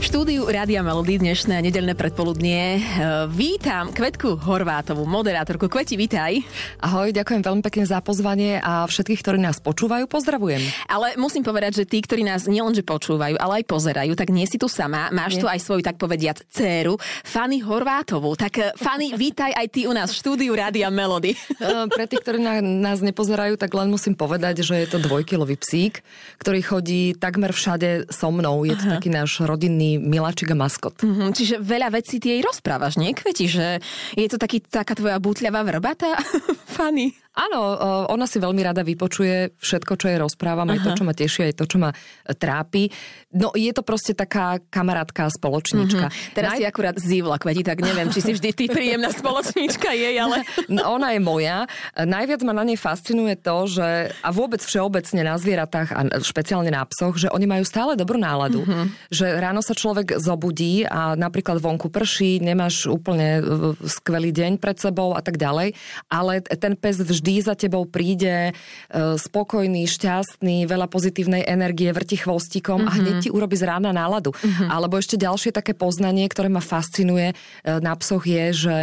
Štúdiu Rádia Melody dnešné nedelné predpoludnie e, vítam Kvetku Horvátovú, moderátorku. Kveti, vítaj. Ahoj, ďakujem veľmi pekne za pozvanie a všetkých, ktorí nás počúvajú, pozdravujem. Ale musím povedať, že tí, ktorí nás nielenže počúvajú, ale aj pozerajú, tak nie si tu sama. Máš nie. tu aj svoju, tak povediac, dceru, Fanny Horvátovú. Tak e, Fanny, vítaj aj ty u nás v štúdiu Rádia Melody. E, pre tých, ktorí nás nepozerajú, tak len musím povedať, že je to dvojkilový psík, ktorý chodí takmer všade so mnou. Je to Aha. taký náš rodinný miláčik a maskot. Mm-hmm, čiže veľa vecí ty jej rozprávaš, nie? Kveti, že je to taký, taká tvoja bútľavá vrbata? Fanny. Áno, ona si veľmi rada vypočuje všetko, čo jej rozprávam, Aha. aj to, čo ma teší, aj to, čo ma e, trápi. No je to proste taká kamarátka, spoločníčka. Mm-hmm. Teraz Naj... si akurát zívla kveti, tak neviem, či si vždy ty príjemná spoločníčka jej, ale... No, ona je moja. Najviac ma na nej fascinuje to, že a vôbec všeobecne na zvieratách a špeciálne na psoch, že oni majú stále dobrú náladu. Mm-hmm. Že ráno sa človek zobudí a napríklad vonku prší, nemáš úplne e, skvelý deň pred sebou a tak ďalej, ale ten pes vždy vždy za tebou príde e, spokojný, šťastný, veľa pozitívnej energie, vrti chvostíkom mm-hmm. a hneď ti urobi z rána náladu. Mm-hmm. Alebo ešte ďalšie také poznanie, ktoré ma fascinuje e, na psoch je, že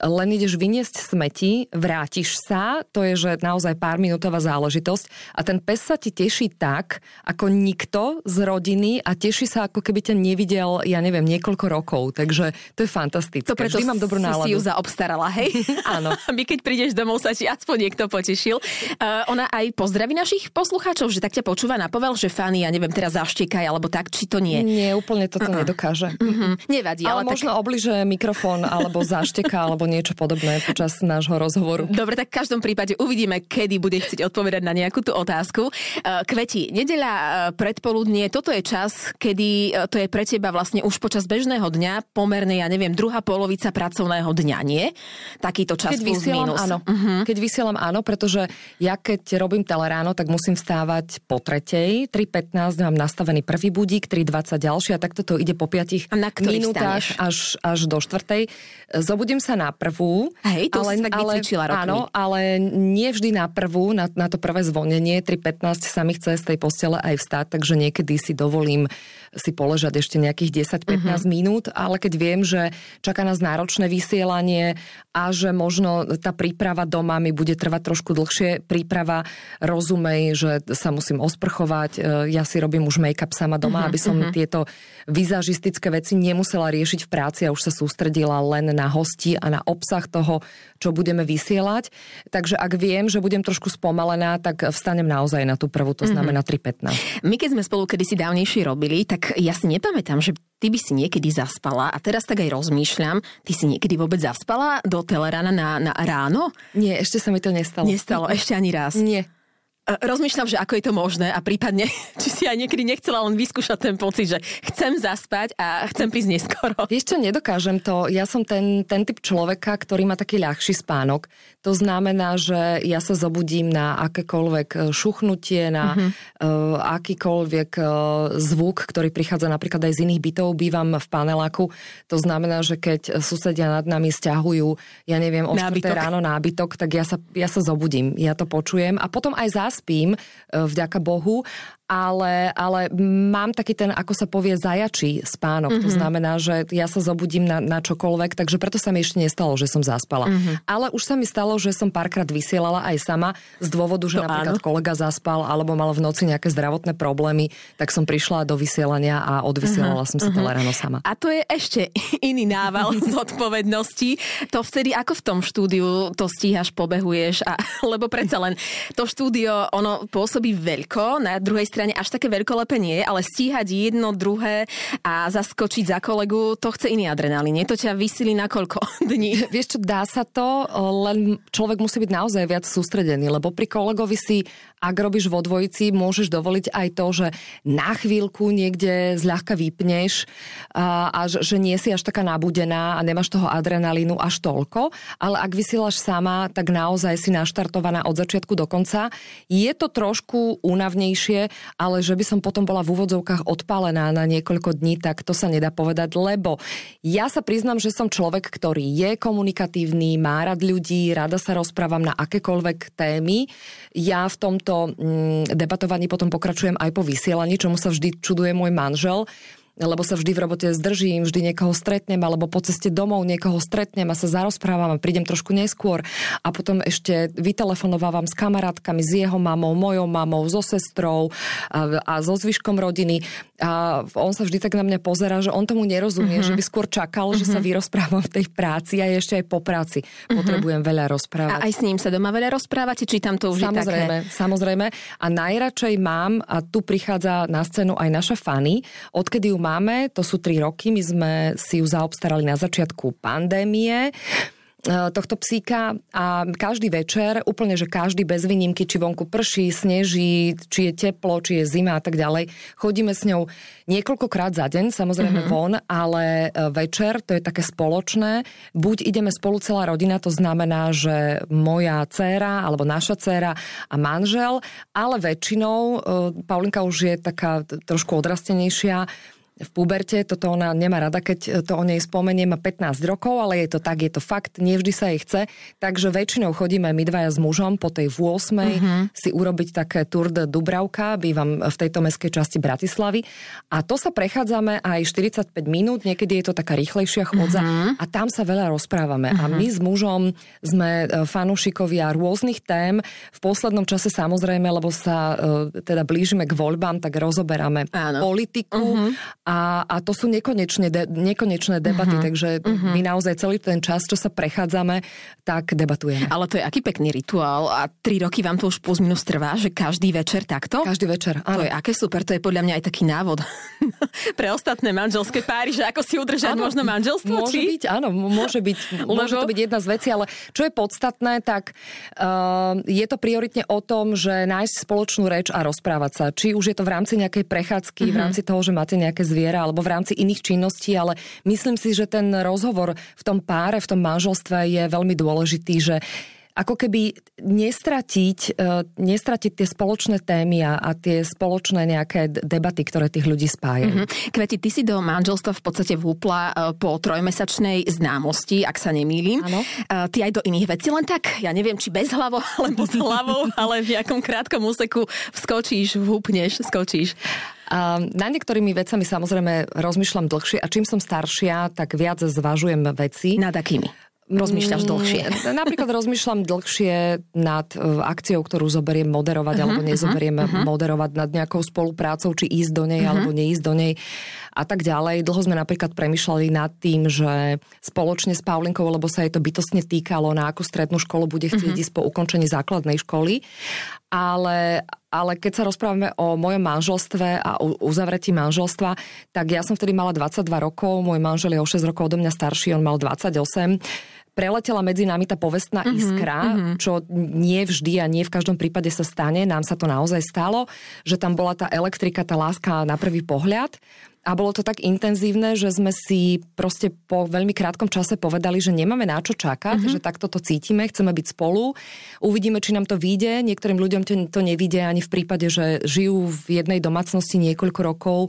len ideš vyniesť smeti, vrátiš sa, to je, že naozaj pár minútová záležitosť a ten pes sa ti teší tak, ako nikto z rodiny a teší sa, ako keby ťa nevidel, ja neviem, niekoľko rokov, takže to je fantastické. To preto Vždy mám dobrú náladu. si ju zaobstarala, hej? Áno. Aby keď prídeš domov, sa ti aspoň niekto potešil. Uh, ona aj pozdraví našich poslucháčov, že tak ťa počúva na povel, že fany, ja neviem, teraz zaštekaj, alebo tak, či to nie? Nie, úplne toto uh-uh. nedokáže. Uh-huh. Nevadí, ale, ale možno tak... obliže mikrofón, alebo zašteka, alebo niečo podobné počas nášho rozhovoru. Dobre, tak v každom prípade uvidíme, kedy bude chcieť odpovedať na nejakú tú otázku. E, Kveti, nedeľa e, predpoludnie, toto je čas, kedy e, to je pre teba vlastne už počas bežného dňa pomerne, ja neviem, druhá polovica pracovného dňa, nie? Takýto čas keď plus vysielam, minus. Áno. Uh-huh. Keď vysielam, áno, pretože ja keď robím teleráno, tak musím vstávať po tretej, 3.15 mám nastavený prvý budík, 3.20 ďalší a takto to ide po 5 minútach až, až do štvrtej. Zobudím sa na prvú, Hej, to ale, si tak ale, rokmi. Áno, ale nie vždy na prvú, na, na to prvé zvonenie, 3.15 sa mi chce z tej postele aj vstať, takže niekedy si dovolím si poležať ešte nejakých 10-15 uh-huh. Mhm. minút, ale keď viem, že čaká nás náročné vysielanie a že možno tá príprava doma mi bude trvať trošku dlhšie, príprava rozumej, že sa musím osprchovať, e, ja si robím už make-up sama doma, uh-huh, aby som uh-huh. tieto vizažistické veci nemusela riešiť v práci a už sa sústredila len na hosti a na obsah toho, čo budeme vysielať. Takže ak viem, že budem trošku spomalená, tak vstanem naozaj na tú prvú, to znamená 3.15. My keď sme spolu kedysi dávnejšie robili, tak ja si nepamätám, že ty by si niekedy zaspala a teraz tak aj rozmýšľam, ty si niekedy vôbec zaspala do telerana na, na ráno? Nie, ešte sa mi to nestalo. Nestalo, ešte ani raz. Nie rozmýšľam, že ako je to možné a prípadne, či si aj niekedy nechcela len vyskúšať ten pocit, že chcem zaspať a chcem prísť neskoro. Vieš čo, nedokážem to. Ja som ten, ten typ človeka, ktorý má taký ľahší spánok. To znamená, že ja sa zobudím na akékoľvek e, šuchnutie, na uh-huh. uh, akýkoľvek uh, zvuk, ktorý prichádza napríklad aj z iných bytov. Bývam v paneláku. To znamená, že keď susedia nad nami stiahujú, ja neviem, o 4 ráno nábytok, tak ja sa, ja sa zobudím. Ja to počujem a potom aj zás spím, e, vďaka Bohu, ale, ale mám taký ten, ako sa povie, zajačí spánok. Mm-hmm. To mhm. znamená, že ja sa zobudím na, na čokoľvek, takže preto sa mi ešte nestalo, že som zaspala. Mm-hmm. Ale už sa mi stalo, že som párkrát vysielala aj sama z dôvodu, že to napríklad áno. kolega zaspal alebo mal v noci nejaké zdravotné problémy, tak som prišla do vysielania a odvysielala uh-huh, som si uh-huh. ráno sama. A to je ešte iný nával zodpovednosti. To vtedy ako v tom štúdiu to stíhaš, pobehuješ, a, lebo predsa len to štúdio, ono pôsobí veľko, na druhej strane strane až také veľkolepé nie, ale stíhať jedno, druhé a zaskočiť za kolegu, to chce iný adrenalín. Nie to ťa vysili na koľko dní? Vieš čo, dá sa to, len človek musí byť naozaj viac sústredený, lebo pri kolegovi si ak robíš vo dvojici, môžeš dovoliť aj to, že na chvíľku niekde zľahka vypneš a, a že nie si až taká nabudená a nemáš toho adrenalínu až toľko, ale ak vysielaš sama, tak naozaj si naštartovaná od začiatku do konca. Je to trošku únavnejšie, ale že by som potom bola v úvodzovkách odpálená na niekoľko dní, tak to sa nedá povedať, lebo ja sa priznam, že som človek, ktorý je komunikatívny, má rád ľudí, rada sa rozprávam na akékoľvek témy. Ja v tomto mm, debatovaní potom pokračujem aj po vysielaní, čomu sa vždy čuduje môj manžel, lebo sa vždy v robote zdržím, vždy niekoho stretnem, alebo po ceste domov niekoho stretnem a sa zarozprávam a prídem trošku neskôr. A potom ešte vytelefonovávam s kamarátkami, s jeho mamou, mojou mamou, so sestrou a, a so zvyškom rodiny a on sa vždy tak na mňa pozera, že on tomu nerozumie, uh-huh. že by skôr čakal, uh-huh. že sa mhm. vyrozprávam v tej práci a ešte aj po práci uh-huh. potrebujem veľa rozprávať. A aj s ním sa doma veľa rozprávate, či tam to už samozrejme, je také? Samozrejme, a najradšej mám, a tu prichádza na scénu aj naša Fanny, odkedy ju máme, to sú tri roky, my sme si ju zaobstarali na začiatku pandémie, tohto psíka a každý večer, úplne, že každý bez výnimky, či vonku prší, sneží, či je teplo, či je zima a tak ďalej, chodíme s ňou niekoľkokrát za deň, samozrejme mm-hmm. von, ale e, večer, to je také spoločné, buď ideme spolu celá rodina, to znamená, že moja dcéra alebo naša dcéra a manžel, ale väčšinou, e, Paulinka už je taká trošku odrastenejšia, v puberte, toto ona nemá rada, keď to o nej spomenie, má 15 rokov, ale je to tak, je to fakt, nevždy sa jej chce, takže väčšinou chodíme my dvaja s mužom po tej 8. Uh-huh. si urobiť také Tour de Dubravka, bývam v tejto meskej časti Bratislavy a to sa prechádzame aj 45 minút, niekedy je to taká rýchlejšia chodza uh-huh. a tam sa veľa rozprávame uh-huh. a my s mužom sme e, fanúšikovia rôznych tém, v poslednom čase samozrejme, lebo sa e, teda blížime k voľbám, tak rozoberáme Áno. politiku uh-huh a, a to sú nekonečné, de, nekonečné debaty, uh-huh. takže uh-huh. my naozaj celý ten čas, čo sa prechádzame, tak debatujeme. Ale to je aký pekný rituál a tri roky vám to už plus minus trvá, že každý večer takto? Každý večer, áno. To je aké super, to je podľa mňa aj taký návod pre ostatné manželské páry, že ako si udržať áno, možno manželstvo? Môže či? byť, áno, môže byť. môže to byť jedna z vecí, ale čo je podstatné, tak uh, je to prioritne o tom, že nájsť spoločnú reč a rozprávať sa. Či už je to v rámci nejakej prechádzky, uh-huh. v rámci toho, že máte nejaké zviera zviera alebo v rámci iných činností, ale myslím si, že ten rozhovor v tom páre, v tom manželstve je veľmi dôležitý, že ako keby nestratiť, e, nestratiť tie spoločné témy a, a tie spoločné nejaké debaty, ktoré tých ľudí spájajú. Mm-hmm. Kveti, ty si do manželstva v podstate vhúpla e, po trojmesačnej známosti, ak sa nemýlim. Ano. E, ty aj do iných vecí, len tak, ja neviem, či bez hlavo, alebo s hlavou, ale v nejakom krátkom úseku vskočíš, vhúpneš, skočíš. A na niektorými vecami samozrejme rozmýšľam dlhšie a čím som staršia, tak viac zvažujem veci. Nad akými? Rozmýšľaš dlhšie? Mm, napríklad rozmýšľam dlhšie nad e, akciou, ktorú zoberiem moderovať uh-huh, alebo nezoberiem uh-huh. moderovať nad nejakou spoluprácou, či ísť do nej uh-huh. alebo neísť do nej a tak ďalej. Dlho sme napríklad premyšľali nad tým, že spoločne s Paulinkou, lebo sa jej to bytostne týkalo, na akú strednú školu bude chcieť uh-huh. ísť po ukončení základnej školy. Ale, ale keď sa rozprávame o mojom manželstve a uzavretí manželstva, tak ja som vtedy mala 22 rokov, môj manžel je o 6 rokov odo mňa starší, on mal 28 preletela medzi nami tá povestná mm-hmm, iskra, mm-hmm. čo nie vždy a nie v každom prípade sa stane. Nám sa to naozaj stalo, že tam bola tá elektrika, tá láska na prvý pohľad. A bolo to tak intenzívne, že sme si proste po veľmi krátkom čase povedali, že nemáme na čo čakať, mm-hmm. že takto to cítime, chceme byť spolu. Uvidíme, či nám to vyjde. Niektorým ľuďom to, nevíde ani v prípade, že žijú v jednej domácnosti niekoľko rokov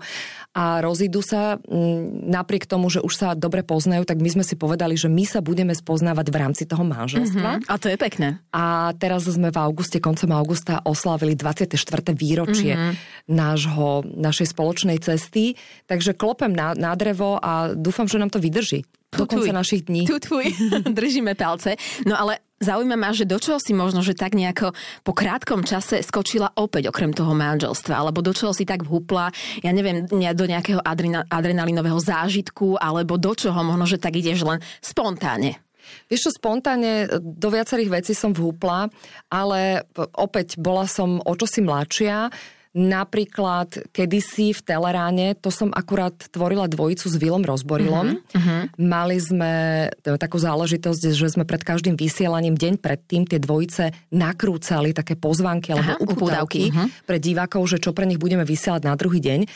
a rozídu sa. Napriek tomu, že už sa dobre poznajú, tak my sme si povedali, že my sa budeme spoznávať v rámci toho manželstva. Mm-hmm. A to je pekné. A teraz sme v auguste, koncom augusta oslavili 24. výročie mm-hmm. nášho, našej spoločnej cesty Takže klopem na, na drevo a dúfam, že nám to vydrží do konca našich dní. Tu tvoj, držíme palce. No ale zaujíma ma, že do čoho si možno, že tak nejako po krátkom čase skočila opäť okrem toho manželstva, alebo do čoho si tak vhupla, ja neviem, do nejakého adrenalinového zážitku, alebo do čoho možno, že tak ideš len spontánne. Vieš čo, spontánne do viacerých vecí som vhúpla, ale opäť bola som o čosi mladšia, Napríklad kedysi v Teleráne, to som akurát tvorila dvojicu s Vilom Rozborilom. Uh-huh. Mali sme takú záležitosť, že sme pred každým vysielaním deň predtým tie dvojice nakrúcali také pozvánky alebo Aha, upúdavky uh-huh. pre divákov, že čo pre nich budeme vysielať na druhý deň.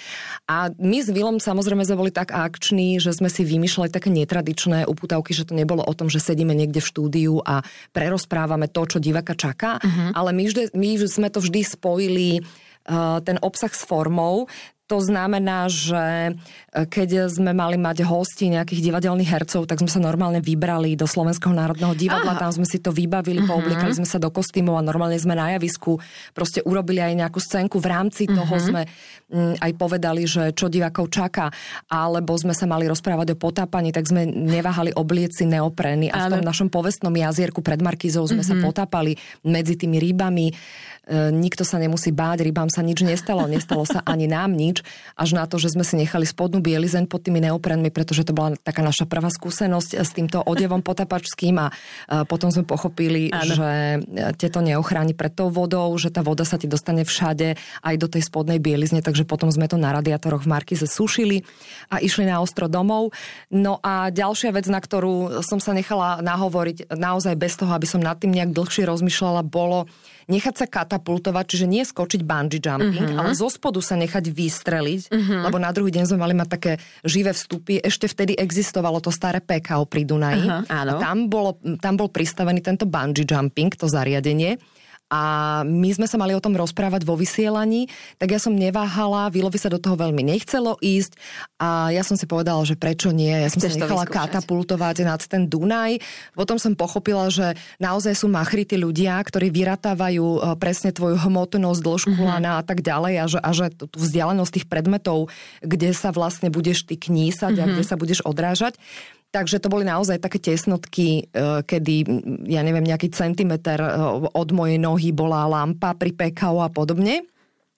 A my s Vilom samozrejme sme boli tak akční, že sme si vymýšľali také netradičné upútavky, že to nebolo o tom, že sedíme niekde v štúdiu a prerozprávame to, čo diváka čaká, uh-huh. ale my, vždy, my sme to vždy spojili ten obsah s formou, to znamená, že e, keď sme mali mať hosti nejakých divadelných hercov, tak sme sa normálne vybrali do Slovenského národného divadla, Aha. tam sme si to vybavili, uh-huh. pooblikali sme sa do kostýmov a normálne sme na javisku proste urobili aj nejakú scénku. V rámci uh-huh. toho sme m, aj povedali, že čo divákov čaká, alebo sme sa mali rozprávať o potápaní, tak sme neváhali oblieci neopreny a v tom našom povestnom jazierku pred Markizou sme uh-huh. sa potápali medzi tými rýbami. E, nikto sa nemusí báť, rybám sa nič nestalo, nestalo sa ani nám nič, až na to, že sme si nechali spodnú bielizeň pod tými neoprenmi, pretože to bola taká naša prvá skúsenosť s týmto odevom potapačským a e, potom sme pochopili, ano. že e, tieto neochráni pred tou vodou, že tá voda sa ti dostane všade, aj do tej spodnej bielizne, takže potom sme to na radiátoroch v Markize sušili a išli na ostro domov. No a ďalšia vec, na ktorú som sa nechala nahovoriť naozaj bez toho, aby som nad tým nejak dlhšie rozmýšľala, bolo nechať sa katapultovať, čiže nie skočiť bungee jumping, uh-huh. ale zo spodu sa nechať vystreliť, uh-huh. lebo na druhý deň sme mali mať také živé vstupy. Ešte vtedy existovalo to staré PKO pri Dunaji. Uh-huh, áno. A tam, bolo, tam bol pristavený tento bungee jumping, to zariadenie a my sme sa mali o tom rozprávať vo vysielaní, tak ja som neváhala, Vilovi sa do toho veľmi nechcelo ísť a ja som si povedala, že prečo nie, ja som Chceš sa nechala katapultovať nad ten Dunaj. Potom som pochopila, že naozaj sú machry tí ľudia, ktorí vyratávajú e, presne tvoju hmotnosť, dĺžku mm-hmm. lana a tak ďalej a že, a že tú vzdialenosť tých predmetov, kde sa vlastne budeš ty knísať mm-hmm. a kde sa budeš odrážať. Takže to boli naozaj také tesnotky, e, kedy, ja neviem, nejaký centimeter e, od mojej nohy bola lampa pri PKO a podobne.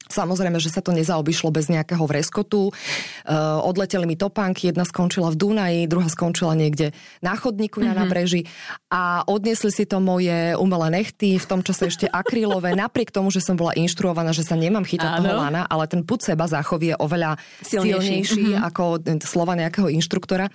Samozrejme, že sa to nezaobišlo bez nejakého vreskotu. Uh, odleteli mi topánky, jedna skončila v Dunaji, druhá skončila niekde na chodníku mm-hmm. na mhm. nábreží a odniesli si to moje umelé nechty, v tom čase ešte akrylové, napriek tomu, že som bola inštruovaná, že sa nemám chytať Áno. toho lana, ale ten put seba záchov je oveľa silnejší, silnejší mm-hmm. ako slova nejakého inštruktora.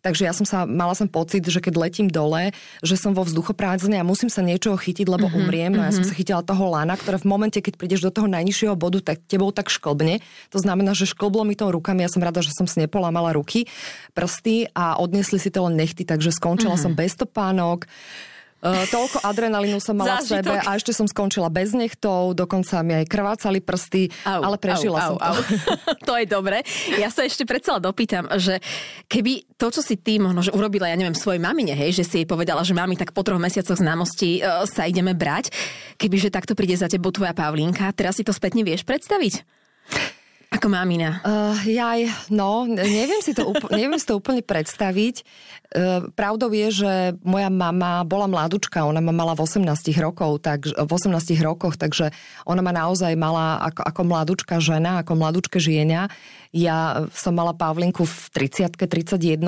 Takže ja som sa, mala som pocit, že keď letím dole, že som vo vzduchoprázdne a musím sa niečoho chytiť, lebo mm-hmm. umriem. No ja som mhm. sa chytila toho lana, ktoré v momente, keď prídeš do toho najnižšieho bodu, tak tebou tak šklbne. To znamená, že šklblo mi to rukami. Ja som rada, že som si nepolámala ruky, prsty a odniesli si to len nechty, takže skončila mm-hmm. som bez topánok. Uh, toľko adrenalínu som mala Zážitok. v sebe a ešte som skončila bez nechtov, dokonca mi aj krvácali prsty, au, ale prežila au, som au, to. Au. to je dobre. Ja sa ešte predsa dopýtam, že keby to, čo si ty možno že urobila, ja neviem, svojej mamine, hej, že si jej povedala, že mami, tak po troch mesiacoch známosti uh, sa ideme brať, kebyže takto príde za tebou tvoja Pavlínka, teraz si to spätne vieš predstaviť? Ako mamina? Uh, jaj, no, neviem si, to úplne, neviem si to úplne predstaviť. Uh, pravdou je, že moja mama bola mladučka, ona ma mala v 18 rokov, tak, v 18 rokoch, takže ona ma naozaj mala ako, ako mladučka žena, ako mladučke žienia. Ja som mala Pavlinku v 30 31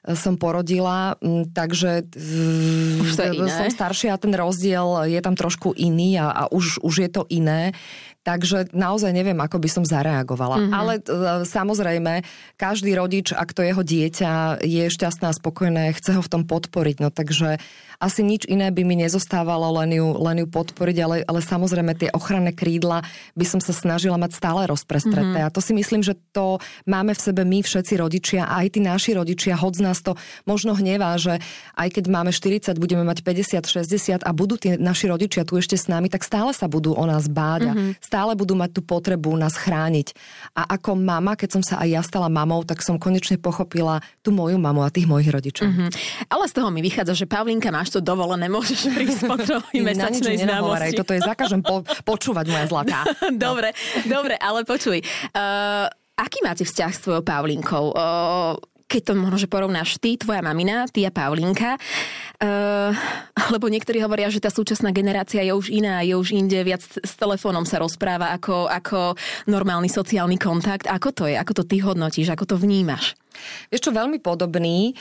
som porodila, takže už to je iné. som staršia a ten rozdiel je tam trošku iný a, a už, už je to iné. Takže naozaj neviem, ako by som zareagovala. Mm-hmm. Ale e, samozrejme, každý rodič, ak to jeho dieťa je šťastné a spokojné, chce ho v tom podporiť. No takže asi nič iné by mi nezostávalo len ju, len ju podporiť, ale, ale samozrejme tie ochranné krídla by som sa snažila mať stále rozprestreté. Mm-hmm. A to si myslím, že to máme v sebe my všetci rodičia, aj tí naši rodičia, hoď z nás to možno hnevá, že aj keď máme 40, budeme mať 50, 60 a budú tí naši rodičia tu ešte s nami, tak stále sa budú o nás báť a mm-hmm. Stále budú mať tú potrebu nás chrániť. A ako mama, keď som sa aj ja stala mamou, tak som konečne pochopila tú moju mamu a tých mojich rodičov. Mm-hmm. Ale z toho mi vychádza, že Pavlinka máš to dovolené, môžeš prísť po troji mesačnej známosti. Toto je zakážem po, počúvať, moja zlatá. dobre, no. dobre, ale počuj. Uh, aký máte vzťah s tvojou Pavlinkou? Uh, keď to možno, že porovnáš ty, tvoja mamina, ty a Paulinka, uh, lebo niektorí hovoria, že tá súčasná generácia je už iná, je už inde, viac s telefónom sa rozpráva ako, ako normálny sociálny kontakt. Ako to je? Ako to ty hodnotíš? Ako to vnímaš? Vieš čo, veľmi podobný.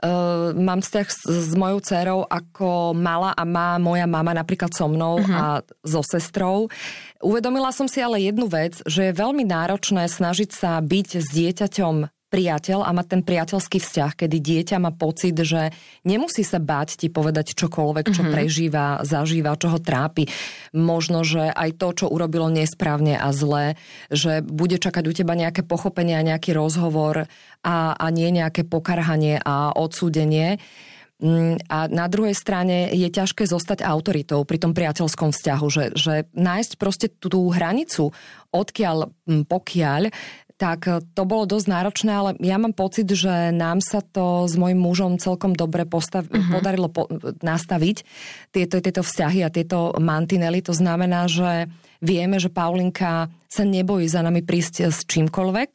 Uh, mám vzťah s, s mojou dcerou ako mala a má moja mama napríklad so mnou uh-huh. a so sestrou. Uvedomila som si ale jednu vec, že je veľmi náročné snažiť sa byť s dieťaťom priateľ a mať ten priateľský vzťah, kedy dieťa má pocit, že nemusí sa báť ti povedať čokoľvek, čo mm-hmm. prežíva, zažíva, čo ho trápi. Možno, že aj to, čo urobilo nesprávne a zle, že bude čakať u teba nejaké pochopenie a nejaký rozhovor a, a nie nejaké pokarhanie a odsúdenie. Mm, a na druhej strane je ťažké zostať autoritou pri tom priateľskom vzťahu, že, že nájsť proste tú, tú hranicu, odkiaľ mm, pokiaľ, tak to bolo dosť náročné, ale ja mám pocit, že nám sa to s mojim mužom celkom dobre postav- uh-huh. podarilo po- nastaviť, tieto, tieto vzťahy a tieto mantinely. To znamená, že vieme, že Paulinka sa nebojí za nami prísť s čímkoľvek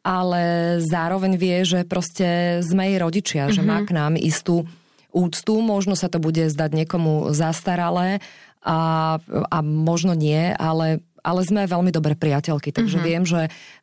ale zároveň vie, že proste sme jej rodičia, mm-hmm. že má mhm. k nám istú úctu, možno sa to bude zdať niekomu zastaralé a, a možno nie, ale ale sme veľmi dobré priateľky, takže mm-hmm. viem, že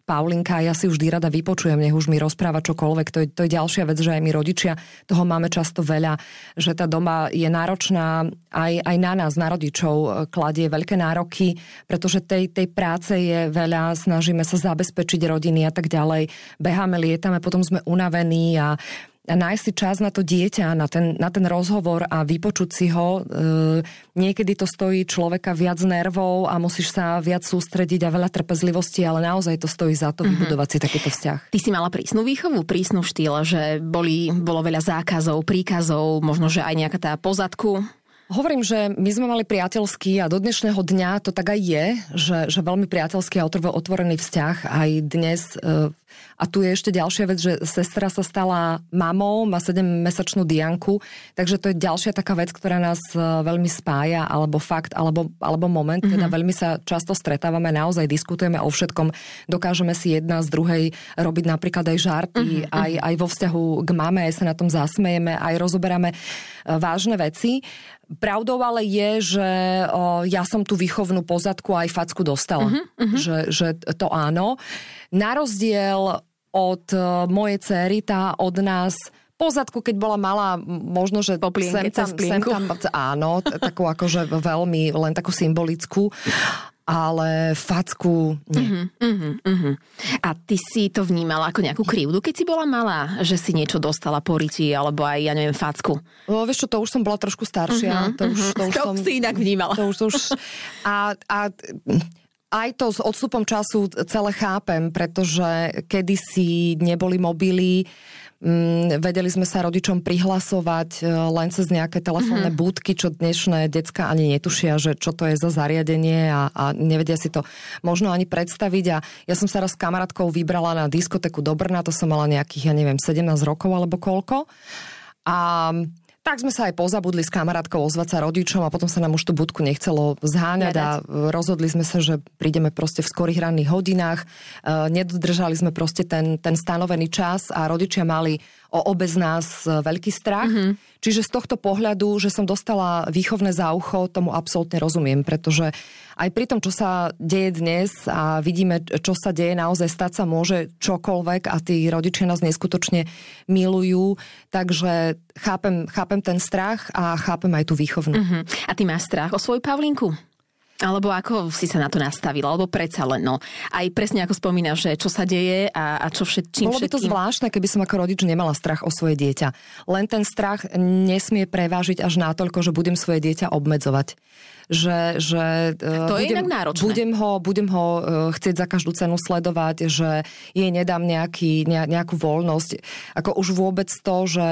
Paulinka, ja si vždy rada vypočujem, nech už mi rozpráva čokoľvek, to je, to je ďalšia vec, že aj my rodičia toho máme často veľa, že tá doma je náročná aj, aj na nás, na rodičov, kladie veľké nároky, pretože tej, tej práce je veľa, snažíme sa zabezpečiť rodiny a tak ďalej, beháme, lietame, potom sme unavení a nájsť si čas na to dieťa, na ten, na ten rozhovor a vypočuť si ho. E, niekedy to stojí človeka viac nervov a musíš sa viac sústrediť a veľa trpezlivosti, ale naozaj to stojí za to mm-hmm. vybudovať si takýto vzťah. Ty si mala prísnu výchovu, prísnu štýl, že boli, bolo veľa zákazov, príkazov, možno, že aj nejaká tá pozadku Hovorím, že my sme mali priateľský a do dnešného dňa to tak aj je, že, že veľmi priateľský a otvorený vzťah aj dnes. E, a tu je ešte ďalšia vec, že sestra sa stala mamou, má 7-mesačnú Dianku, takže to je ďalšia taká vec, ktorá nás e, veľmi spája, alebo fakt, alebo, alebo moment, mm-hmm. teda veľmi sa často stretávame, naozaj diskutujeme o všetkom, dokážeme si jedna z druhej robiť napríklad aj žarty, mm-hmm. aj, aj vo vzťahu k mame, aj sa na tom zasmejeme, aj rozoberáme e, vážne veci. Pravdou ale je, že o, ja som tú výchovnú pozadku aj facku dostala. Uh-huh, uh-huh. Že, že to áno. Na rozdiel od uh, mojej cery, tá od nás pozadku, keď bola malá, možno, že Poplienke, sem tam, sem tam, áno, takú akože veľmi, len takú symbolickú ale facku nie. Uh-huh, uh-huh, uh-huh. A ty si to vnímala ako nejakú krivdu, keď si bola malá, že si niečo dostala po ryti, alebo aj, ja neviem, facku? No, vieš čo, to už som bola trošku staršia. Uh-huh, to už, to už to som, si inak vnímala. To už, to už, a, a aj to s odstupom času celé chápem, pretože kedysi neboli mobily, Mm, vedeli sme sa rodičom prihlasovať e, len cez nejaké telefónne mm-hmm. budky, čo dnešné decka ani netušia, že čo to je za zariadenie a, a nevedia si to možno ani predstaviť. A ja som sa raz s kamarátkou vybrala na diskotéku do Brna, to som mala nejakých, ja neviem, 17 rokov alebo koľko. A tak sme sa aj pozabudli s kamarátkou ozvať sa rodičom a potom sa nám už tú budku nechcelo zháňať a rozhodli sme sa, že prídeme proste v skorých ranných hodinách. E, nedodržali sme proste ten, ten stanovený čas a rodičia mali o obe z nás e, veľký strach. Mm-hmm. Čiže z tohto pohľadu, že som dostala výchovné za ucho, tomu absolútne rozumiem, pretože aj pri tom, čo sa deje dnes a vidíme, čo sa deje, naozaj stať sa môže čokoľvek a tí rodičia nás neskutočne milujú, takže chápem, chápem ten strach a chápem aj tú výchovnú. Uh-huh. A ty máš strach o svoju Pavlinku? Alebo ako si sa na to nastavila? Alebo predsa len, no. Aj presne ako spomínaš, že čo sa deje a, a čo všetkým Bolo by to zvláštne, keby som ako rodič nemala strach o svoje dieťa. Len ten strach nesmie prevážiť až natoľko, že budem svoje dieťa obmedzovať že, že to budem, je inak náročné. Budem ho, budem ho e, chcieť za každú cenu sledovať, že jej nedám nejaký, nejakú voľnosť. Ako už vôbec to, že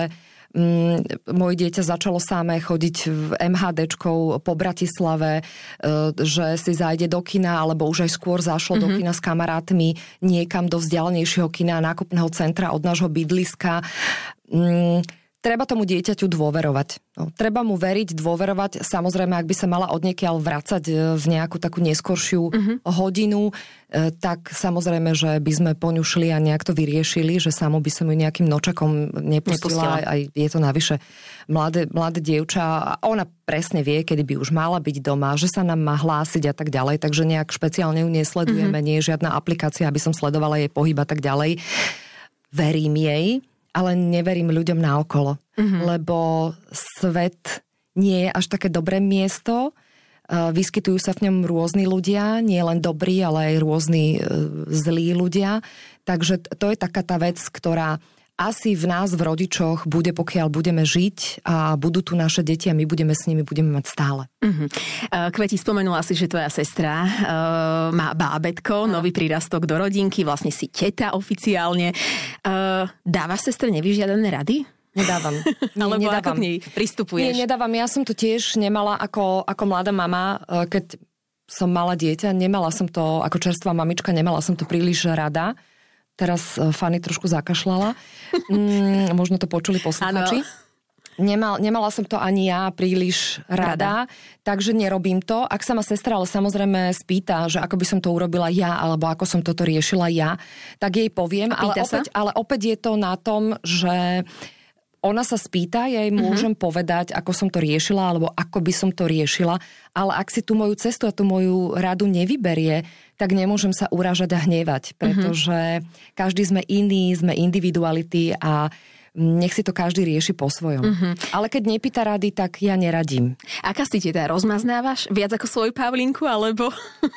moje dieťa začalo samé chodiť v MHDčkou po Bratislave, e, že si zájde do kina, alebo už aj skôr zašlo mm-hmm. do mhm. kina s kamarátmi niekam do vzdialnejšieho kina nákupného centra od nášho bydliska. Mm, treba tomu dieťaťu dôverovať. No, treba mu veriť, dôverovať. Samozrejme, ak by sa mala odniekiaľ vracať e, v nejakú takú neskoršiu uh-huh. hodinu, e, tak samozrejme, že by sme poňušli a nejak to vyriešili, že samo by som ju nejakým nočakom nepustila. nepustila. Aj je to navyše mladé, mladé dievča a ona presne vie, kedy by už mala byť doma, že sa nám má hlásiť a tak ďalej, takže nejak špeciálne ju nesledujeme, uh-huh. nie je žiadna aplikácia, aby som sledovala jej pohyb a tak ďalej. Verím jej, ale neverím ľuďom naokolo, mm-hmm. lebo svet nie je až také dobré miesto, vyskytujú sa v ňom rôzni ľudia, nie len dobrí, ale aj rôzni e, zlí ľudia. Takže to je taká tá vec, ktorá asi v nás, v rodičoch, bude, pokiaľ budeme žiť a budú tu naše deti a my budeme s nimi, budeme mať stále. Uh-huh. Kveti, spomenula si, že tvoja sestra uh, má bábetko, uh. nový prírastok do rodinky, vlastne si teta oficiálne. Uh, dávaš sestre nevyžiadané rady? Nedávam. Nie, Alebo nedávam. ako k nej pristupuješ? Nie, nedávam. Ja som to tiež nemala ako, ako mladá mama, e, keď som mala dieťa, nemala som to, ako čerstvá mamička, nemala som to príliš rada. Teraz e, Fanny trošku zakašľala. Mm, možno to počuli posluchači. Nemal, nemala som to ani ja príliš rada, rada, takže nerobím to. Ak sa ma sestra ale samozrejme spýta, že ako by som to urobila ja, alebo ako som toto riešila ja, tak jej poviem. Ale opäť, ale opäť je to na tom, že ona sa spýta, ja jej mhm. môžem uh-huh. povedať, ako som to riešila, alebo ako by som to riešila, ale ak si tú moju cestu a tú moju radu nevyberie, tak nemôžem sa urážať a hnevať, mhm. pretože uh-huh. každý sme iný, sme individuality a nech si to každý rieši po svojom. Uh-huh. Ale keď nepýta rady, tak ja neradím. Aká si teta? Rozmaznávaš viac ako svoju Pavlinku, alebo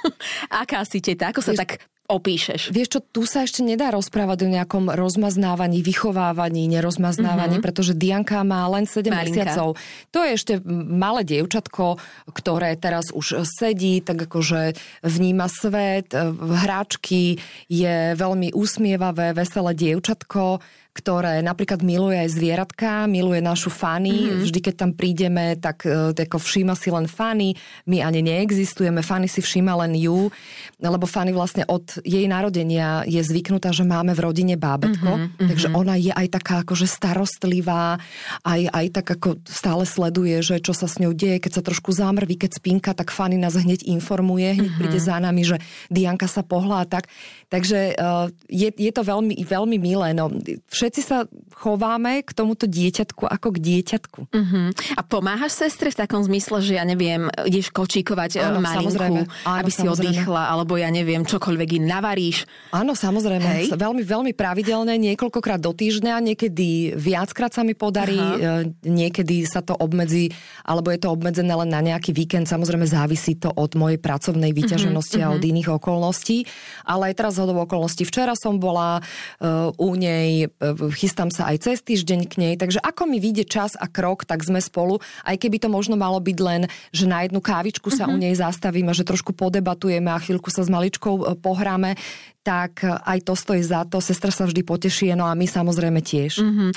aká si teta? Ako sa Vieš, tak opíšeš? Vieš čo, tu sa ešte nedá rozprávať o nejakom rozmaznávaní, vychovávaní, nerozmaznávaní, uh-huh. pretože Dianka má len 7 Malinka. mesiacov. To je ešte malé dievčatko, ktoré teraz už sedí, tak akože vníma svet, hráčky, je veľmi úsmievavé, veselé dievčatko, ktoré napríklad miluje aj zvieratka, miluje našu Fanny. Mm-hmm. Vždy, keď tam prídeme, tak uh, ako všíma si len Fanny. My ani neexistujeme, Fanny si všíma len ju, lebo Fanny vlastne od jej narodenia je zvyknutá, že máme v rodine bábetko, mm-hmm. takže ona je aj taká akože starostlivá, aj, aj tak ako stále sleduje, že čo sa s ňou deje, keď sa trošku zamrví, keď spinka, tak Fanny nás hneď informuje, hneď mm-hmm. príde za nami, že Dianka sa pohľa tak. Takže uh, je, je to veľmi, veľmi milé. No, všetci sa chováme k tomuto dieťatku ako k dieťatku. Uh-huh. A pomáhaš sestre v takom zmysle, že ja neviem, ideš kočíkovať Áno, malinku, Áno, aby si oddychla, alebo ja neviem, čokoľvek in navaríš? Áno, samozrejme. Hej. Veľmi, veľmi pravidelne, niekoľkokrát do týždňa, niekedy viackrát sa mi podarí, Aha. E, niekedy sa to obmedzí, alebo je to obmedzené len na nejaký víkend. Samozrejme závisí to od mojej pracovnej vyťaženosti uh-huh, uh-huh. a od mhm. iných okolností. Ale aj teraz hodov okolností. Včera som bola uh, u nej uh, chystám sa aj cez týždeň k nej, takže ako mi vyjde čas a krok, tak sme spolu, aj keby to možno malo byť len, že na jednu kávičku sa uh-huh. u nej zastavíme, že trošku podebatujeme a chvíľku sa s maličkou e, pohráme, tak e, aj to stojí za to. Sestra sa vždy poteší, no a my samozrejme tiež. Uh-huh.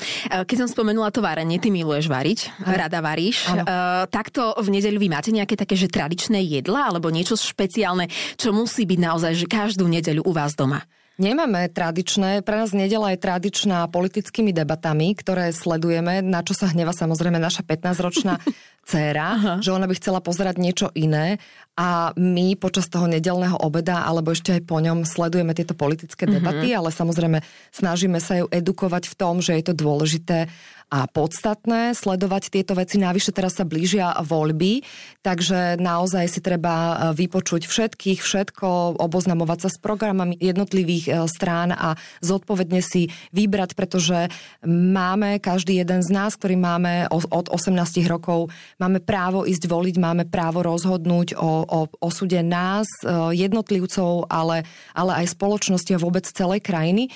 Keď som spomenula to varenie, ty miluješ variť, ano. rada varíš. Uh, takto v nedeľu vy máte nejaké také, že tradičné jedla alebo niečo špeciálne, čo musí byť naozaj, že každú nedeľu u vás doma? Nemáme tradičné, pre nás nedela je tradičná politickými debatami, ktoré sledujeme, na čo sa hneva samozrejme naša 15-ročná dcéra, Aha. že ona by chcela pozerať niečo iné a my počas toho nedelného obeda alebo ešte aj po ňom sledujeme tieto politické mhm. debaty, mm-hmm. ale samozrejme snažíme sa ju edukovať v tom, že je to dôležité a podstatné sledovať tieto veci. Navyše teraz sa blížia voľby, takže naozaj si treba e, vypočuť všetkých, všetko, oboznamovať sa s programami jednotlivých e, strán a zodpovedne si vybrať, pretože máme, každý jeden z nás, ktorý máme od 18 rokov, máme právo ísť voliť, máme právo rozhodnúť o, o osude nás, e, jednotlivcov, ale, ale aj spoločnosti a vôbec celej krajiny.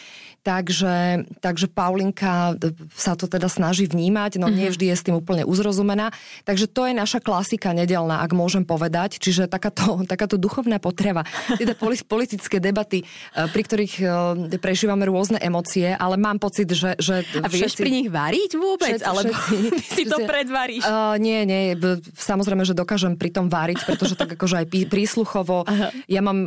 Takže, takže Paulinka sa to teda snaží vnímať, no nie mhm. vždy je s tým úplne uzrozumená. Takže to je naša klasika nedelná, ak môžem povedať. Čiže takáto, takáto duchovná potreba, teda politické debaty, e, pri ktorých e, prežívame rôzne emócie, ale mám pocit, že... že A vieš všetci, pri nich variť vôbec? Všetci, alebo všetci, si to predvaríš? Uh, nie, nie. Samozrejme, že dokážem pri tom variť, pretože tak akože aj prísluchovo. Aha. Ja mám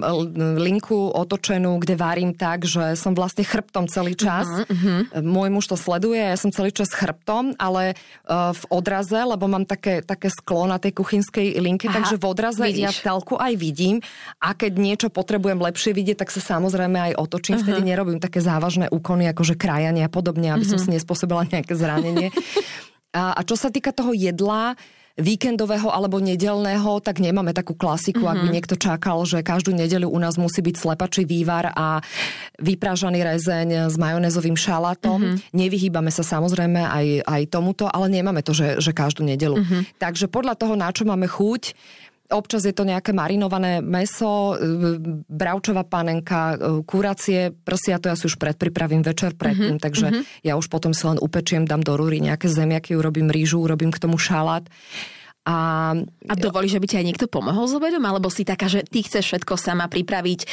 linku otočenú, kde varím tak, že som vlastne chrbtom celý čas. Uh-huh, uh-huh. Môj muž to sleduje, ja som celý čas chrbtom, ale uh, v odraze, lebo mám také, také sklo na tej kuchynskej linke, Aha, takže v odraze vidíš. ja telku aj vidím a keď niečo potrebujem lepšie vidieť, tak sa samozrejme aj otočím. Uh-huh. Vtedy nerobím také závažné úkony, ako že krajanie a podobne, aby uh-huh. som si nespôsobila nejaké zranenie. A, a čo sa týka toho jedla, víkendového alebo nedelného, tak nemáme takú klasiku, mm-hmm. ak by mhm. niekto čakal, že každú nedeľu u nás musí byť slepačí vývar a vypražaný rezeň s majonézovým šalátom. Mm-hmm. Nevyhýbame sa samozrejme aj, aj tomuto, ale nemáme to, že, že každú nedeľu. Mm-hmm. Takže podľa toho, na čo máme chuť, Občas je to nejaké marinované meso, bravčová panenka, kuracie, prsia, to ja si už predpripravím večer predtým, mm-hmm. takže mm-hmm. ja už potom si len upečiem, dám do rúry nejaké zemiaky, urobím rýžu, urobím k tomu šalát. A, a dovolíš, že by ti aj niekto pomohol s obedom? Alebo si taká, že ty chceš všetko sama pripraviť?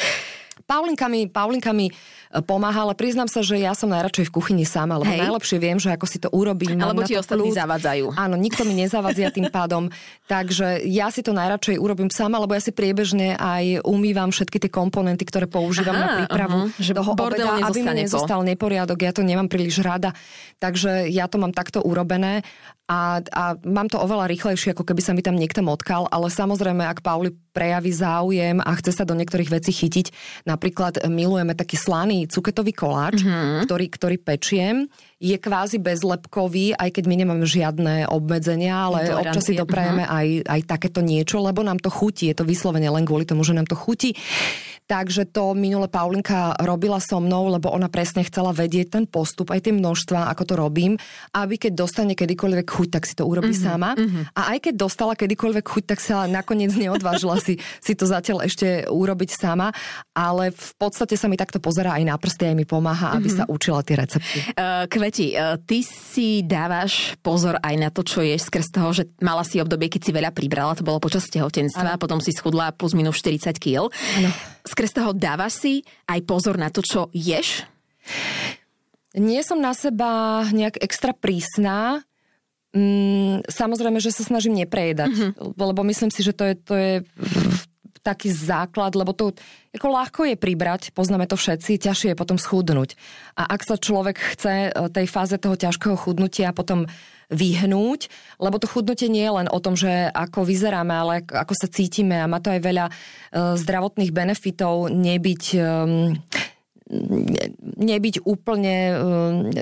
Paulinka mi, Paulinka mi e, pomáha, ale priznám sa, že ja som najradšej v kuchyni sama, lebo Hej. najlepšie viem, že ako si to urobím. Alebo ti ostatní zavadzajú. Áno, nikto mi nezavadzia tým pádom. Takže ja si to najradšej urobím sama, lebo ja si priebežne aj umývam všetky tie komponenty, ktoré používam Aha, na prípravu uh-huh. že toho obeda, aby mi nezostal po. neporiadok. Ja to nemám príliš rada. Takže ja to mám takto urobené a, a mám to oveľa rýchlejšie, ako keby sa mi tam niekto motkal, ale samozrejme, ak Pauli prejaví záujem a chce sa do niektorých vecí chytiť, napríklad milujeme taký slaný cuketový koláč, mm-hmm. ktorý, ktorý pečiem, je kvázi bezlepkový, aj keď my nemáme žiadne obmedzenia, ale Tolerancie. občas si doprajeme uh-huh. aj, aj takéto niečo, lebo nám to chutí. Je to vyslovene len kvôli tomu, že nám to chutí. Takže to minule Paulinka robila so mnou, lebo ona presne chcela vedieť ten postup, aj tie množstva, ako to robím, aby keď dostane kedykoľvek chuť, tak si to urobí mm-hmm, sama. Mm-hmm. A aj keď dostala kedykoľvek chuť, tak sa nakoniec neodvážila si, si to zatiaľ ešte urobiť sama. Ale v podstate sa mi takto pozera aj na prsty, aj mi pomáha, aby mm-hmm. sa učila tie recepty. Uh, Kveti, uh, ty si dávaš pozor aj na to, čo ješ skrz toho, že mala si obdobie, keď si veľa pribrala, to bolo počas tehotenstva, potom si schudla plus minus 40 kg. Ano skrz toho dávaš si aj pozor na to, čo ješ? Nie som na seba nejak extra prísna. Mm, samozrejme, že sa snažím neprejedať, mm-hmm. lebo myslím si, že to je, to je taký základ, lebo to ako ľahko je pribrať, poznáme to všetci, ťažšie je potom schudnúť. A ak sa človek chce e, tej fáze toho ťažkého chudnutia potom vyhnúť, lebo to chudnutie nie je len o tom, že ako vyzeráme, ale ako sa cítime a má to aj veľa uh, zdravotných benefitov nebyť nebyť úplne uh,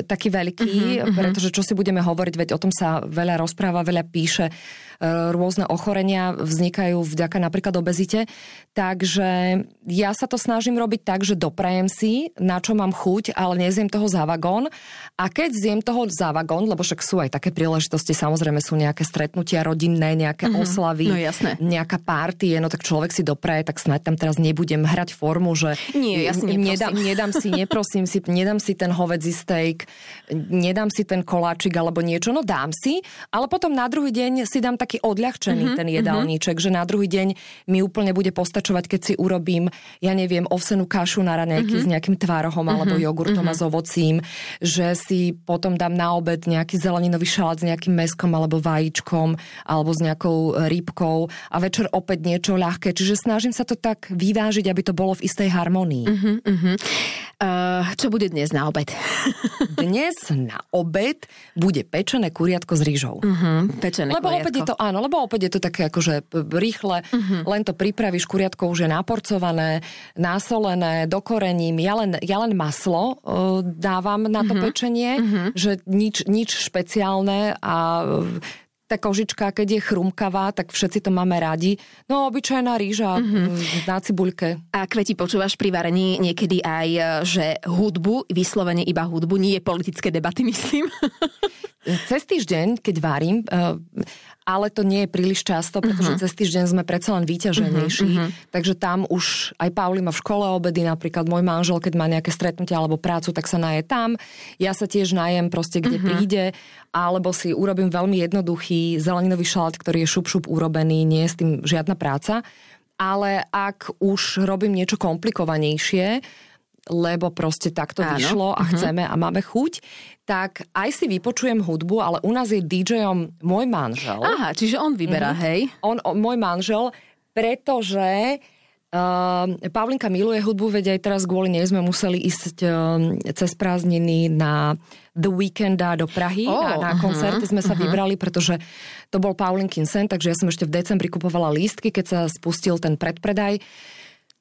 taký veľký, uh-huh, pretože čo si budeme hovoriť, veď o tom sa veľa rozpráva, veľa píše, rôzne ochorenia vznikajú vďaka napríklad obezite. Takže ja sa to snažím robiť tak, že doprajem si, na čo mám chuť, ale nezjem toho za vagón. A keď zjem toho za vagón, lebo však sú aj také príležitosti, samozrejme sú nejaké stretnutia rodinné, nejaké uh-huh, oslavy, no jasné. nejaká party, no tak človek si dopraje, tak snáď tam teraz nebudem hrať formu, že Nie, ja si nedám, nedám si, neprosím si, nedám si ten hovedzí steak, nedám si ten koláčik alebo niečo, no dám si, ale potom na druhý deň si dám taký odľahčený mm-hmm, ten jedálniček, mm-hmm. že na druhý deň mi úplne bude postačovať, keď si urobím, ja neviem, ovsenú kašu na raňajky mm-hmm. s nejakým tvárohom mm-hmm, alebo jogurtom mm-hmm. a s ovocím, že si potom dám na obed nejaký zeleninový šalát s nejakým meskom alebo vajíčkom alebo s nejakou rybkou a večer opäť niečo ľahké. Čiže snažím sa to tak vyvážiť, aby to bolo v istej harmonii. Mm-hmm. Uh, čo bude dnes na obed? dnes na obed bude pečené kuriatko s rýžou. Uh-huh, pečené lebo kuriatko. opäť je to, áno, lebo opäť je to také akože rýchle, uh-huh. len to pripravíš, kuriatko už je naporcované, násolené, dokorením. Ja len, ja len maslo uh, dávam na to uh-huh. pečenie, uh-huh. že nič, nič špeciálne a uh, tá kožička, keď je chrumkavá, tak všetci to máme radi. No, obyčajná rýža mm-hmm. na cibuľke. A kveti počúvaš pri varení niekedy aj, e, že hudbu, vyslovene iba hudbu, nie je politické debaty, myslím? Cez týždeň, keď varím, e, ale to nie je príliš často, pretože uh-huh. cez týždeň sme predsa len vyťaženejší. Uh-huh. Takže tam už aj Pauli má v škole obedy, napríklad môj manžel, keď má nejaké stretnutie alebo prácu, tak sa naje tam. Ja sa tiež najem proste, kde uh-huh. príde, alebo si urobím veľmi jednoduchý zeleninový šalát, ktorý je šup-šup urobený, nie je s tým žiadna práca. Ale ak už robím niečo komplikovanejšie, lebo proste takto Áno. vyšlo a uh-huh. chceme a máme chuť, tak aj si vypočujem hudbu, ale u nás je DJom môj manžel. Aha, čiže on vyberá, uh-huh. hej? On, on, môj manžel, pretože uh, Pavlinka miluje hudbu, veď aj teraz kvôli nej sme museli ísť uh, cez prázdniny na The Weekenda do Prahy. Oh, na, na koncert uh-huh, sme sa uh-huh. vybrali, pretože to bol Paulinkin sen, takže ja som ešte v decembri kupovala lístky, keď sa spustil ten predpredaj.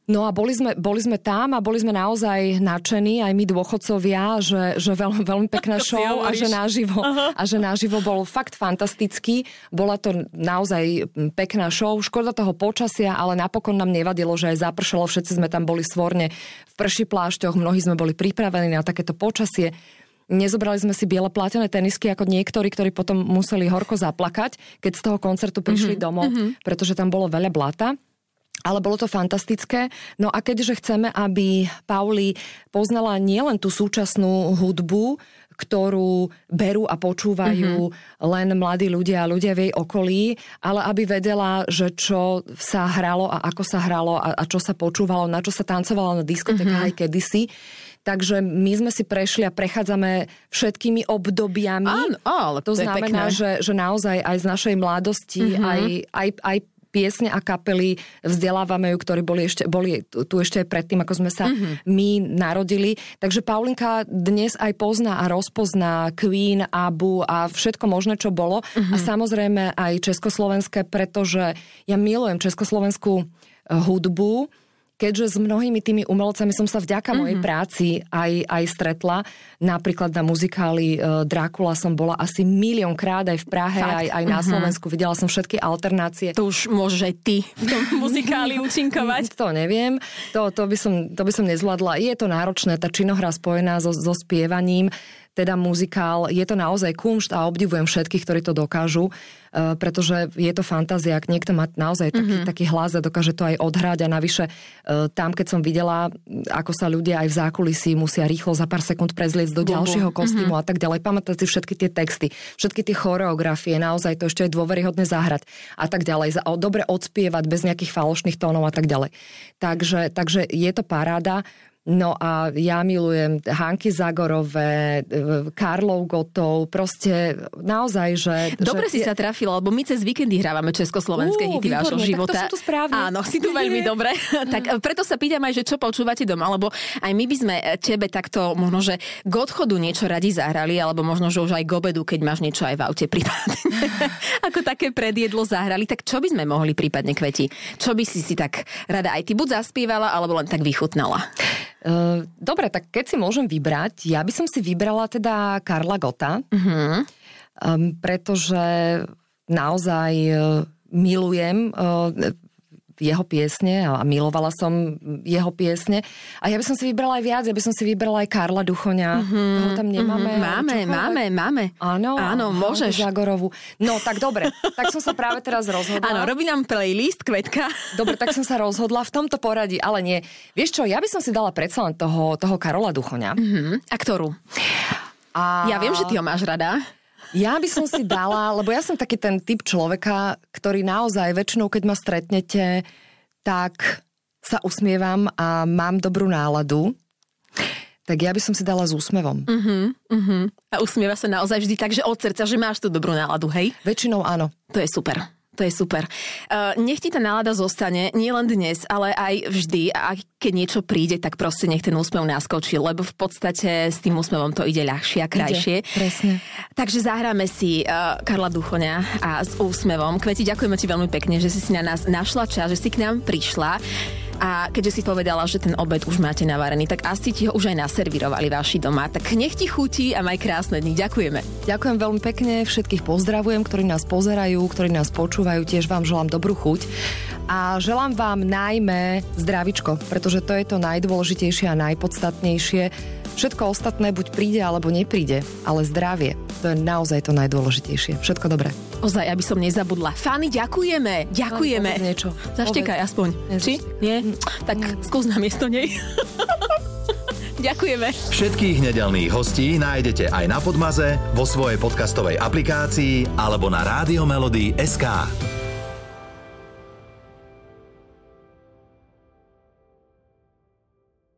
No a boli sme, boli sme tam a boli sme naozaj nadšení, aj my dôchodcovia, že, že veľ, veľmi pekná show a že, naživo, a že naživo bol fakt fantastický. Bola to naozaj pekná show, škoda toho počasia, ale napokon nám nevadilo, že aj zapršalo, všetci sme tam boli svorne v prší plášťoch, mnohí sme boli pripravení na takéto počasie. Nezobrali sme si biele plátené tenisky ako niektorí, ktorí potom museli horko zaplakať, keď z toho koncertu prišli mm-hmm. domov, mm-hmm. pretože tam bolo veľa blata ale bolo to fantastické. No a keďže chceme, aby Pauli poznala nielen tú súčasnú hudbu, ktorú berú a počúvajú mm-hmm. len mladí ľudia a ľudia v jej okolí, ale aby vedela, že čo sa hralo a ako sa hralo a, a čo sa počúvalo, na čo sa tancovalo na diskotekách mm-hmm. aj kedysi. Takže my sme si prešli a prechádzame všetkými obdobiami. Áno, ale to, to znamená, že, že naozaj aj z našej mladosti, mm-hmm. aj, aj, aj piesne a kapely vzdelávame ju, ktorí boli, ešte, boli tu ešte aj predtým, ako sme sa mm-hmm. my narodili. Takže Paulinka dnes aj pozná a rozpozná Queen, Abu a všetko možné, čo bolo. Mm-hmm. A samozrejme aj československé, pretože ja milujem československú hudbu keďže s mnohými tými umelcami som sa vďaka mm-hmm. mojej práci aj, aj stretla. Napríklad na muzikáli uh, Drákula som bola asi milión krát aj v Prahe, aj, aj na mm-hmm. Slovensku. Videla som všetky alternácie. To už môžeš aj ty v tom muzikáli účinkovať. To neviem. To, to, by som, to by som nezvládla. Je to náročné, tá činohra spojená so, so spievaním teda muzikál. Je to naozaj kumšt a obdivujem všetkých, ktorí to dokážu, e, pretože je to fantázia, ak niekto má naozaj taký, mm-hmm. taký hlas a dokáže to aj odhrať a navyše e, tam, keď som videla, ako sa ľudia aj v zákulisí musia rýchlo za pár sekúnd prezliecť do Bobo. ďalšieho kostýmu mm-hmm. a tak ďalej, pamätať si všetky tie texty, všetky tie choreografie, naozaj to ešte je dôveryhodné zahrať a tak ďalej, dobre odspievať bez nejakých falošných tónov a tak ďalej. Takže, takže je to paráda. No a ja milujem Hanky Zagorové, Karlov Gotov, proste naozaj, že... Dobre že si sa trafila, lebo my cez víkendy hrávame československé hity vášho života. Tak to správne. Áno, si tu veľmi dobre. tak preto sa pýtam aj, že čo počúvate doma, lebo aj my by sme tebe takto možno, že k odchodu niečo radi zahrali, alebo možno, že už aj k obedu, keď máš niečo aj v aute prípadne. Ako také predjedlo zahrali, tak čo by sme mohli prípadne kveti? Čo by si si tak rada aj ty buď zaspievala, alebo len tak vychutnala? Ehm, dobre, tak keď si môžem vybrať, ja by som si vybrala teda Karla Gota, uh-huh. pretože naozaj uh, milujem uh, jeho piesne a milovala som jeho piesne. A ja by som si vybrala aj viac, ja by som si vybrala aj Karla Duchoňa. Mm-hmm, Toho tam nemáme. Mm-hmm, máme, máme, máme. Áno, áno, môžeš. Zagorovu. No, tak dobre. tak som sa práve teraz rozhodla. Áno, robí nám playlist, kvetka. dobre, tak som sa rozhodla v tomto poradí, ale nie. Vieš čo, ja by som si dala predsa len toho, toho Karola Duchoňa. Mm-hmm. A ktorú? A... Ja viem, že ty ho máš rada. Ja by som si dala, lebo ja som taký ten typ človeka, ktorý naozaj väčšinou, keď ma stretnete, tak sa usmievam a mám dobrú náladu. Tak ja by som si dala s úsmevom. Uh-huh, uh-huh. A usmieva sa naozaj vždy tak, že od srdca, že máš tú dobrú náladu, hej? Väčšinou áno. To je super. To je super. Uh, nech ti tá nálada zostane, nielen dnes, ale aj vždy. A keď niečo príde, tak proste nech ten úsmev naskočí, lebo v podstate s tým úsmevom to ide ľahšie a krajšie. Ide, presne. Takže zahráme si uh, Karla Duchoňa a s úsmevom. Kveti, ďakujeme ti veľmi pekne, že si si na nás našla čas, že si k nám prišla. A keďže si povedala, že ten obed už máte navarený, tak asi ti ho už aj naservírovali vaši doma. Tak nech ti chutí a maj krásne dni. Ďakujeme. Ďakujem veľmi pekne, všetkých pozdravujem, ktorí nás pozerajú, ktorí nás počúvajú. Tiež vám želám dobrú chuť. A želám vám najmä zdravičko, pretože to je to najdôležitejšie a najpodstatnejšie. Všetko ostatné buď príde alebo nepríde, ale zdravie, to je naozaj to najdôležitejšie. Všetko dobré. Ozaj, aby som nezabudla. Fány, ďakujeme, ďakujeme. Povedz niečo. Zaštekaj aspoň. Či? Nie? Mm. Tak mm. skús na miesto nej. Ďakujeme. Všetkých nedelných hostí nájdete aj na Podmaze, vo svojej podcastovej aplikácii alebo na SK.